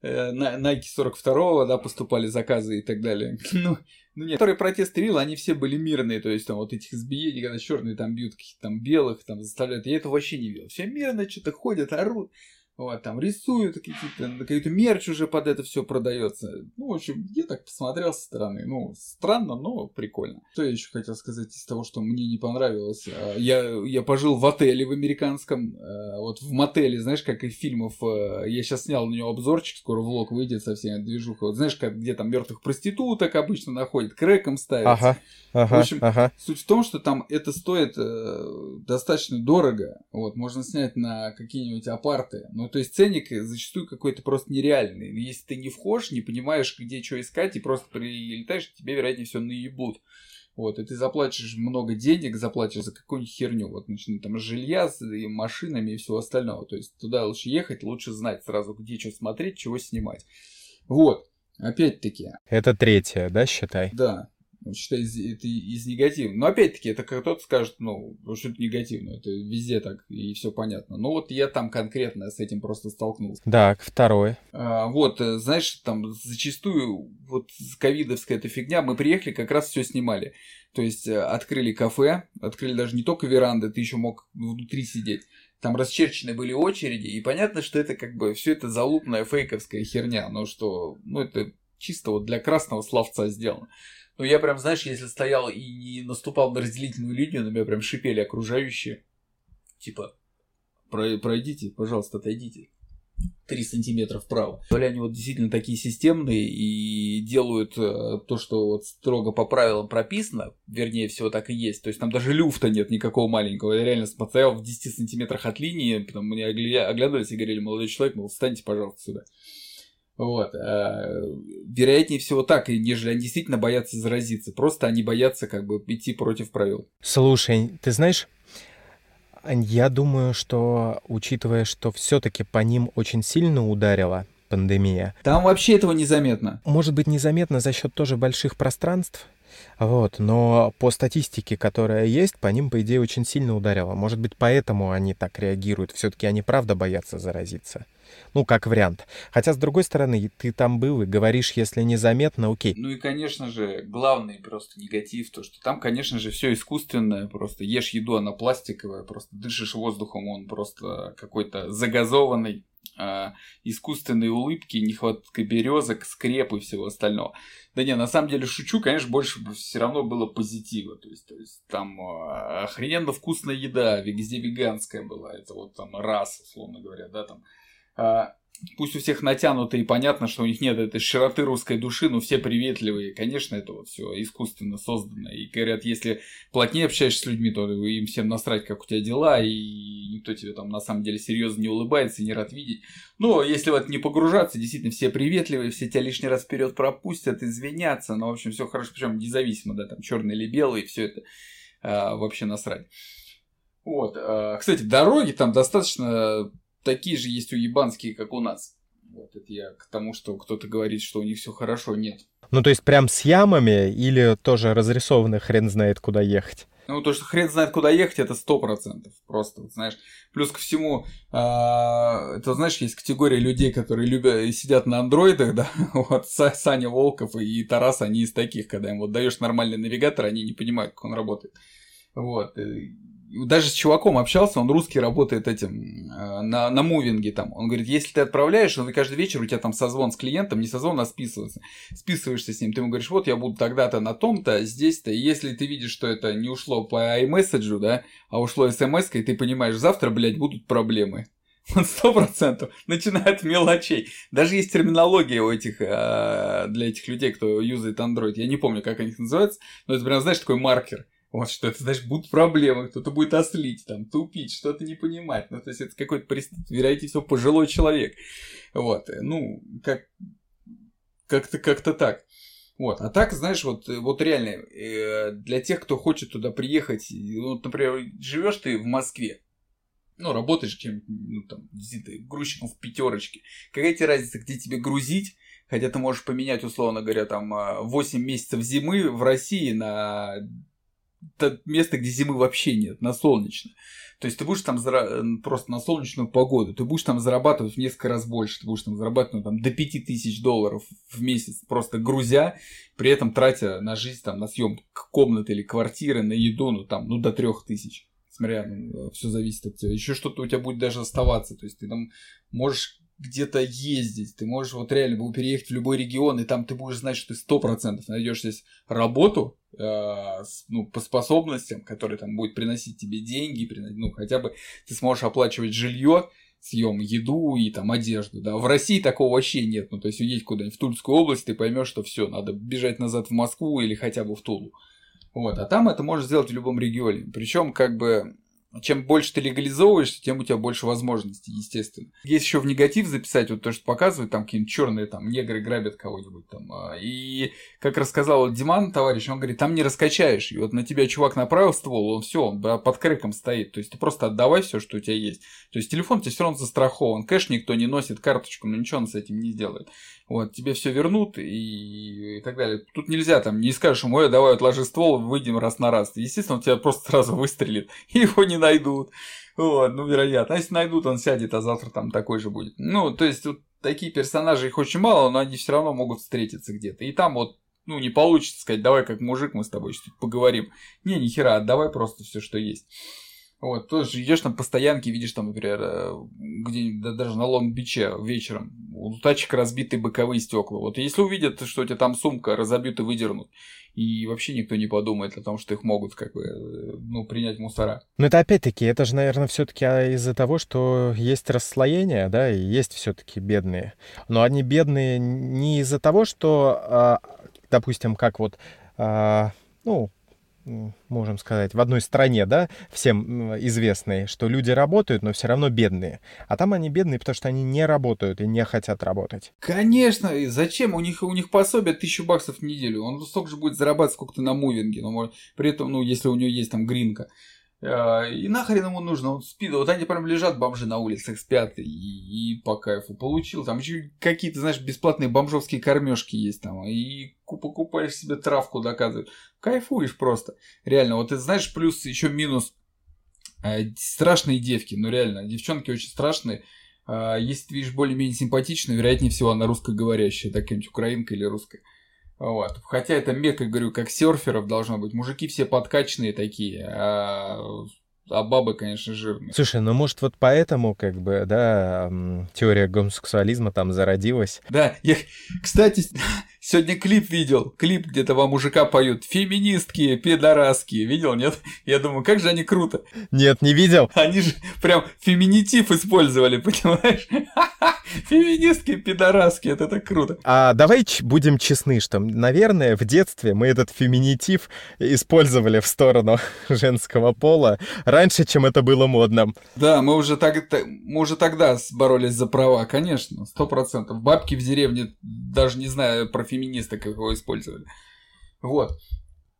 э, на Nike 42 да, поступали заказы и так далее. [LAUGHS] Ну, ну нет, которые протесты Рил, они все были мирные, то есть там вот этих избиений, когда черные там бьют каких-то там белых, там заставляют, я это вообще не видел. Все мирно что-то ходят, орут. Вот, там рисуют какие-то, какой-то мерч уже под это все продается. Ну, в общем, я так посмотрел со стороны. Ну, странно, но прикольно. Что я еще хотел сказать из того, что мне не понравилось? А, я, я пожил в отеле в американском. А, вот в мотеле, знаешь, как и фильмов. А, я сейчас снял на него обзорчик, скоро влог выйдет со всеми движухой. Вот знаешь, как, где там мертвых проституток обычно находят, крэком ставят. Ага, ага, в общем, ага. суть в том, что там это стоит э, достаточно дорого. Вот, можно снять на какие-нибудь апарты. Ну, то есть ценник зачастую какой-то просто нереальный. Если ты не вхож, не понимаешь, где что искать, и просто прилетаешь, тебе, вероятнее всего, наебут. Вот, и ты заплатишь много денег, заплатишь за какую-нибудь херню, вот, начиная там с жилья, с и машинами и всего остального. То есть туда лучше ехать, лучше знать сразу, где что смотреть, чего снимать. Вот, опять-таки. Это третье, да, считай? Да, ну, считай, из, это из негативного. Но опять-таки, это как кто-то скажет, ну, что это негативно, это везде так, и все понятно. Но вот я там конкретно с этим просто столкнулся. Так, второе. А, вот, э, знаешь, там зачастую вот ковидовская эта фигня, мы приехали, как раз все снимали. То есть э, открыли кафе, открыли даже не только веранды, ты еще мог внутри сидеть. Там расчерчены были очереди, и понятно, что это как бы все это залупная фейковская херня, но что, ну, это чисто вот для красного словца сделано. Ну, я прям, знаешь, если стоял и не наступал на разделительную линию, на меня прям шипели окружающие. Типа, пройдите, пожалуйста, отойдите. Три сантиметра вправо. То ли они вот действительно такие системные и делают э, то, что вот строго по правилам прописано, вернее всего так и есть. То есть там даже люфта нет никакого маленького. Я реально смотрел в 10 сантиметрах от линии, потом мне оглядывались и говорили, молодой человек, мол, встаньте, пожалуйста, сюда. Вот. А, вероятнее всего так, нежели они действительно боятся заразиться. Просто они боятся как бы идти против правил. Слушай, ты знаешь, я думаю, что, учитывая, что все-таки по ним очень сильно ударила пандемия. Там вообще этого незаметно. Может быть, незаметно за счет тоже больших пространств, вот, но по статистике, которая есть, по ним, по идее, очень сильно ударило. Может быть, поэтому они так реагируют. Все-таки они правда боятся заразиться. Ну, как вариант. Хотя, с другой стороны, ты там был и говоришь, если незаметно, окей. Ну и, конечно же, главный просто негатив, то, что там, конечно же, все искусственное, просто ешь еду, она пластиковая, просто дышишь воздухом, он просто какой-то загазованный, э, искусственные улыбки, нехватка березок, скреп и всего остального. Да не, на самом деле шучу, конечно, больше все равно было позитива. То есть, то есть там э, охрененно вкусная еда, везде веганская была. Это вот там раз, условно говоря, да, там пусть у всех натянуто и понятно, что у них нет этой широты русской души, но все приветливые. Конечно, это вот все искусственно создано. И говорят, если плотнее общаешься с людьми, то им всем насрать, как у тебя дела, и никто тебе там на самом деле серьезно не улыбается и не рад видеть. Но если в это не погружаться, действительно все приветливые, все тебя лишний раз вперед пропустят, извинятся, но в общем все хорошо, причем независимо, да, там черный или белый, все это а, вообще насрать. Вот. А, кстати, дороги там достаточно такие же есть уебанские, как у нас. Вот это я к тому, что кто-то говорит, что у них все хорошо, нет. Ну, то есть прям с ямами или тоже разрисованы хрен знает куда ехать? Ну, то, что хрен знает, куда ехать, это сто процентов. Просто, знаешь. Плюс ко всему, э, это, знаешь, есть категория людей, которые любят сидят на андроидах, [LAUGHS] да, вот Саня Волков и Тарас, они из таких, когда им вот даешь нормальный навигатор, они не понимают, как он работает. Вот даже с чуваком общался, он русский работает этим э, на, на мувинге там. Он говорит, если ты отправляешь, он каждый вечер у тебя там созвон с клиентом, не созвон, а списывается. Списываешься с ним, ты ему говоришь, вот я буду тогда-то на том-то, здесь-то. И если ты видишь, что это не ушло по iMessage, да, а ушло смс-кой, ты понимаешь, завтра, блядь, будут проблемы. [LAUGHS] Он сто процентов начинает мелочей. Даже есть терминология у этих, э, для этих людей, кто юзает Android. Я не помню, как они называются, но это прям, знаешь, такой маркер. Вот что это, значит, будут проблемы, кто-то будет ослить, там, тупить, что-то не понимать. Ну, то есть, это какой-то, вероятнее всего, пожилой человек. Вот, ну, как, как-то, как-то так. Вот, а так, знаешь, вот, вот реально, э, для тех, кто хочет туда приехать, вот, например, живешь ты в Москве, ну, работаешь чем ну, там, грузчиком в пятерочке. Какая тебе разница, где тебе грузить, хотя ты можешь поменять, условно говоря, там 8 месяцев зимы в России на место, где зимы вообще нет, на солнечное. То есть ты будешь там зара... просто на солнечную погоду, ты будешь там зарабатывать в несколько раз больше, ты будешь там зарабатывать ну, там, до 5000 долларов в месяц, просто грузя, при этом тратя на жизнь, там, на съем комнаты или квартиры, на еду, ну там, ну до 3000 смотря, ну, все зависит от тебя. Еще что-то у тебя будет даже оставаться. То есть ты там можешь где-то ездить, ты можешь вот реально переехать в любой регион, и там ты будешь знать, что ты сто процентов найдешь здесь работу, э, с, ну, по способностям, которые там будет приносить тебе деньги, приносить, ну, хотя бы ты сможешь оплачивать жилье, съем еду и там одежду, да. В России такого вообще нет, ну, то есть уедь куда-нибудь в Тульскую область, ты поймешь, что все, надо бежать назад в Москву или хотя бы в Тулу. Вот, а там это можешь сделать в любом регионе. Причем, как бы, чем больше ты легализовываешься, тем у тебя больше возможностей, естественно. Есть еще в негатив записать, вот то, что показывают, там какие-нибудь черные там негры грабят кого-нибудь там. А, и как рассказал Диман, товарищ, он говорит, там не раскачаешь. И вот на тебя чувак направил ствол, он все, он под креком стоит. То есть ты просто отдавай все, что у тебя есть. То есть телефон у тебя все равно застрахован. Кэш никто не носит, карточку, но ничего он с этим не сделает. Вот, тебе все вернут и, и так далее. Тут нельзя там, не скажешь ему, ой, давай отложи ствол, выйдем раз на раз. Естественно, он тебя просто сразу выстрелит, и [LAUGHS] его не найдут. Вот, ну, вероятно. А если найдут, он сядет, а завтра там такой же будет. Ну, то есть, вот такие персонажи, их очень мало, но они все равно могут встретиться где-то. И там вот, ну, не получится сказать, давай как мужик мы с тобой поговорим. Не, ни хера, отдавай просто все, что есть. Вот, тоже идешь там по стоянке, видишь там, например, э, где-нибудь да, даже на Лонг-Биче вечером, у тачек разбитые боковые стекла. Вот если увидят, что у тебя там сумка разобьют и выдернут, и вообще никто не подумает о том, что их могут как бы, ну, принять мусора. Но это опять-таки, это же, наверное, все-таки из-за того, что есть расслоение, да, и есть все-таки бедные. Но они бедные не из-за того, что, а, допустим, как вот, а, ну, можем сказать, в одной стране, да, всем известной, что люди работают, но все равно бедные. А там они бедные, потому что они не работают и не хотят работать. Конечно, и зачем? У них, у них пособие тысячу баксов в неделю. Он столько же будет зарабатывать, сколько ты на мувинге. Но может, при этом, ну, если у него есть там гринка. А, и нахрен ему нужно, он спит, вот они прям лежат бомжи на улицах, спят и, и по кайфу. Получил, там еще какие-то, знаешь, бесплатные бомжовские кормежки есть там, и покупаешь себе травку, доказывают. Кайфуешь просто. Реально, вот ты знаешь, плюс еще минус э, страшные девки, ну реально, девчонки очень страшные. Э, если ты видишь более-менее симпатичную, вероятнее всего она русскоговорящая, так какая-нибудь украинка или русская. Вот. Хотя это мека, говорю, как серферов должно быть. Мужики все подкачанные такие, а, а бабы, конечно, жирные. Слушай, ну может вот поэтому, как бы, да, теория гомосексуализма там зародилась. Да, я, кстати, Сегодня клип видел, клип, где два мужика поют. Феминистки, пидораски. Видел, нет? Я думаю, как же они круто. Нет, не видел. Они же прям феминитив использовали, понимаешь? [LAUGHS] Феминистки, пидораски, это так круто. А давай будем честны, что, наверное, в детстве мы этот феминитив использовали в сторону [LAUGHS] женского пола раньше, чем это было модно. Да, мы уже, так, мы уже тогда боролись за права, конечно, сто процентов. Бабки в деревне, даже не знаю про феминисток его использовали. Вот.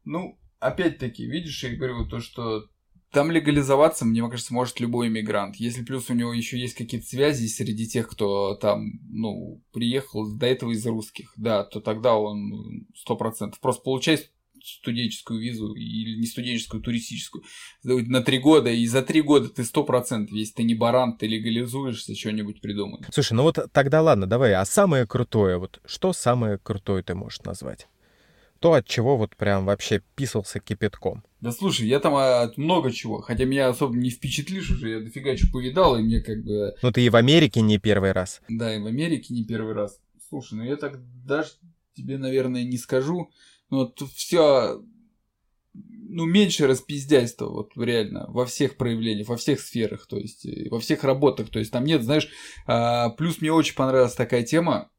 Ну, опять-таки, видишь, я говорю, то, что там легализоваться, мне кажется, может любой иммигрант. Если плюс у него еще есть какие-то связи среди тех, кто там, ну, приехал до этого из русских, да, то тогда он сто процентов. Просто получает студенческую визу или не студенческую, туристическую на три года, и за три года ты сто процентов, если ты не баран, ты легализуешься, что-нибудь придумаешь. Слушай, ну вот тогда ладно, давай, а самое крутое, вот что самое крутое ты можешь назвать? То, от чего вот прям вообще писался кипятком. Да слушай, я там от много чего, хотя меня особо не впечатлишь уже, я дофига чего повидал, и мне как бы... Ну ты и в Америке не первый раз. Да, и в Америке не первый раз. Слушай, ну я так даже тебе, наверное, не скажу, вот все, ну, меньше распиздяйства, вот реально, во всех проявлениях, во всех сферах, то есть, во всех работах, то есть, там нет, знаешь, а, плюс мне очень понравилась такая тема,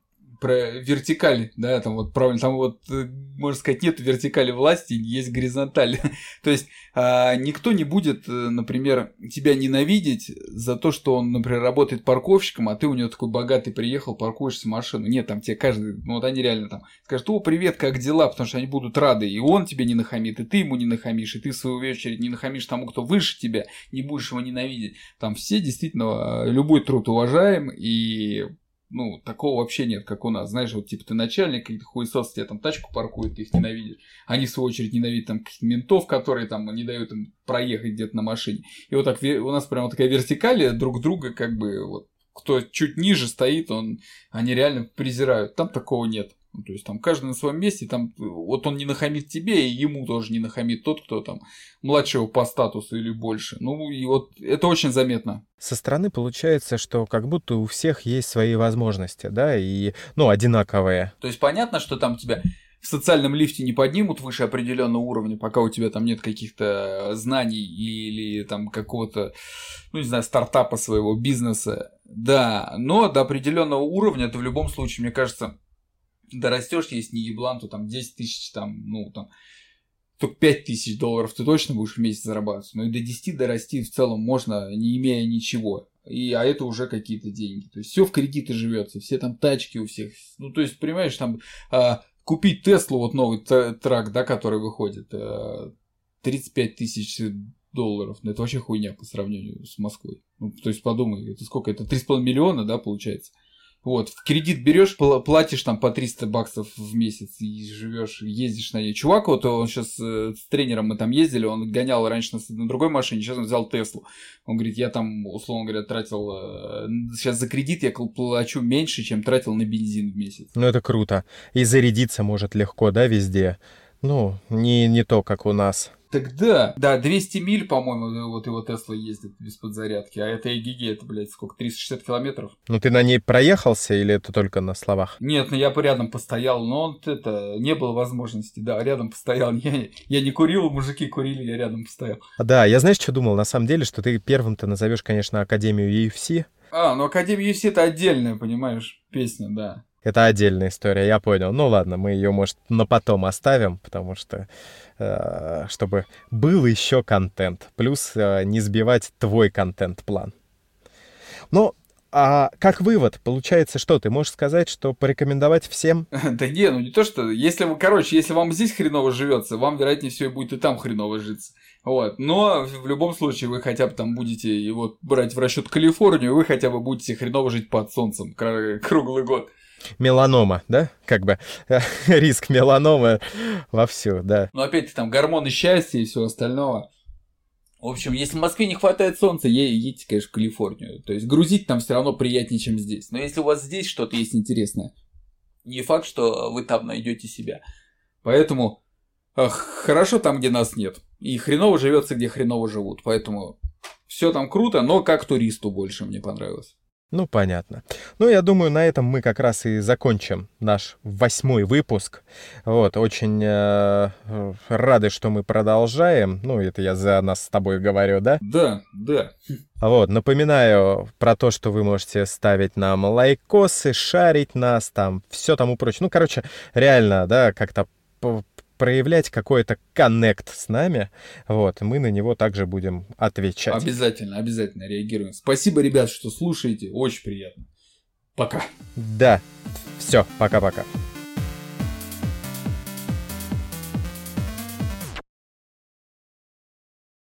про вертикаль, да, там вот правильно, там вот, э, можно сказать, нет вертикали власти, есть горизонталь. [LAUGHS] То есть а, никто не будет, э, например, тебя ненавидеть за то, что он, например, работает парковщиком, а ты у него такой богатый приехал, паркуешься машину. Нет, там тебе каждый, ну вот они реально там скажут, о, привет, как дела, потому что они будут рады, и он тебе не нахамит, и ты ему не нахамишь, и ты в свою очередь не нахамишь тому, кто выше тебя, не будешь его ненавидеть. Там все действительно, э, любой труд уважаем, и ну, такого вообще нет, как у нас. Знаешь, вот типа ты начальник, какие-то хуесос тебе там тачку паркуют, ты их ненавидишь. Они, в свою очередь, ненавидят там каких-то ментов, которые там не дают им проехать где-то на машине. И вот так у нас прямо такая вертикалия друг друга, как бы вот кто чуть ниже стоит, он, они реально презирают. Там такого нет. Ну, то есть там каждый на своем месте, там вот он не нахамит тебе, и ему тоже не нахамит тот, кто там младшего по статусу или больше. Ну и вот это очень заметно. Со стороны получается, что как будто у всех есть свои возможности, да, и, ну, одинаковые. То есть понятно, что там тебя в социальном лифте не поднимут выше определенного уровня, пока у тебя там нет каких-то знаний или там какого-то, ну не знаю, стартапа своего бизнеса. Да, но до определенного уровня ты в любом случае, мне кажется, дорастешь, если не еблан, то там 10 тысяч, там, ну, там, только 5 тысяч долларов ты точно будешь в месяц зарабатывать. Но и до 10 дорасти в целом можно, не имея ничего. И, а это уже какие-то деньги. То есть все в кредиты живется, все там тачки у всех. Ну, то есть, понимаешь, там а, купить Теслу, вот новый трак, да, который выходит, 35 э, тысяч долларов. Ну, это вообще хуйня по сравнению с Москвой. Ну, то есть подумай, это сколько? Это 3,5 миллиона, да, получается? Вот, в кредит берешь, платишь там по 300 баксов в месяц и живешь, ездишь на ней. Чувак, вот он сейчас э, с тренером мы там ездили, он гонял раньше на, на другой машине, сейчас он взял Теслу. Он говорит, я там, условно говоря, тратил, сейчас э, за кредит я плачу меньше, чем тратил на бензин в месяц. Ну, это круто. И зарядиться может легко, да, везде. Ну, не, не то, как у нас. Тогда, да, 200 миль, по-моему, вот его Тесла ездит без подзарядки, а это ЭГГ, это, блядь, сколько, 360 километров? Ну, ты на ней проехался или это только на словах? Нет, ну я бы рядом постоял, но он, это, не было возможности, да, рядом постоял. [LAUGHS] Я, я не курил, мужики курили, я рядом постоял. Да, я знаешь, что думал? На самом деле, что ты первым-то назовешь, конечно, Академию UFC. А, ну Академия UFC это отдельная, понимаешь, песня, да. Это отдельная история, я понял. Ну ладно, мы ее, может, на потом оставим, потому что э, чтобы был еще контент. Плюс э, не сбивать твой контент-план. Но а как вывод, получается, что ты можешь сказать, что порекомендовать всем? [LAUGHS] Да не, ну не то что, если вы, короче, если вам здесь хреново живется, вам, вероятнее всего, и будет и там хреново житься. Вот, но в любом случае вы хотя бы там будете вот брать в расчет Калифорнию, вы хотя бы будете хреново жить под солнцем круглый год меланома, да? Как бы [LAUGHS] риск меланомы вовсю, да. Ну, опять там гормоны счастья и все остальное. В общем, если в Москве не хватает солнца, едете, конечно, в Калифорнию. То есть грузить там все равно приятнее, чем здесь. Но если у вас здесь что-то есть интересное, не факт, что вы там найдете себя. Поэтому ах, хорошо там, где нас нет. И хреново живется, где хреново живут. Поэтому все там круто, но как туристу больше мне понравилось. Ну, понятно. Ну, я думаю, на этом мы как раз и закончим наш восьмой выпуск. Вот, очень э, рады, что мы продолжаем. Ну, это я за нас с тобой говорю, да? Да, да. Вот, напоминаю про то, что вы можете ставить нам лайкосы, шарить нас, там, все тому прочее. Ну, короче, реально, да, как-то проявлять какой-то коннект с нами, вот, мы на него также будем отвечать. Обязательно, обязательно реагируем. Спасибо, ребят, что слушаете, очень приятно. Пока. Да, все, пока-пока.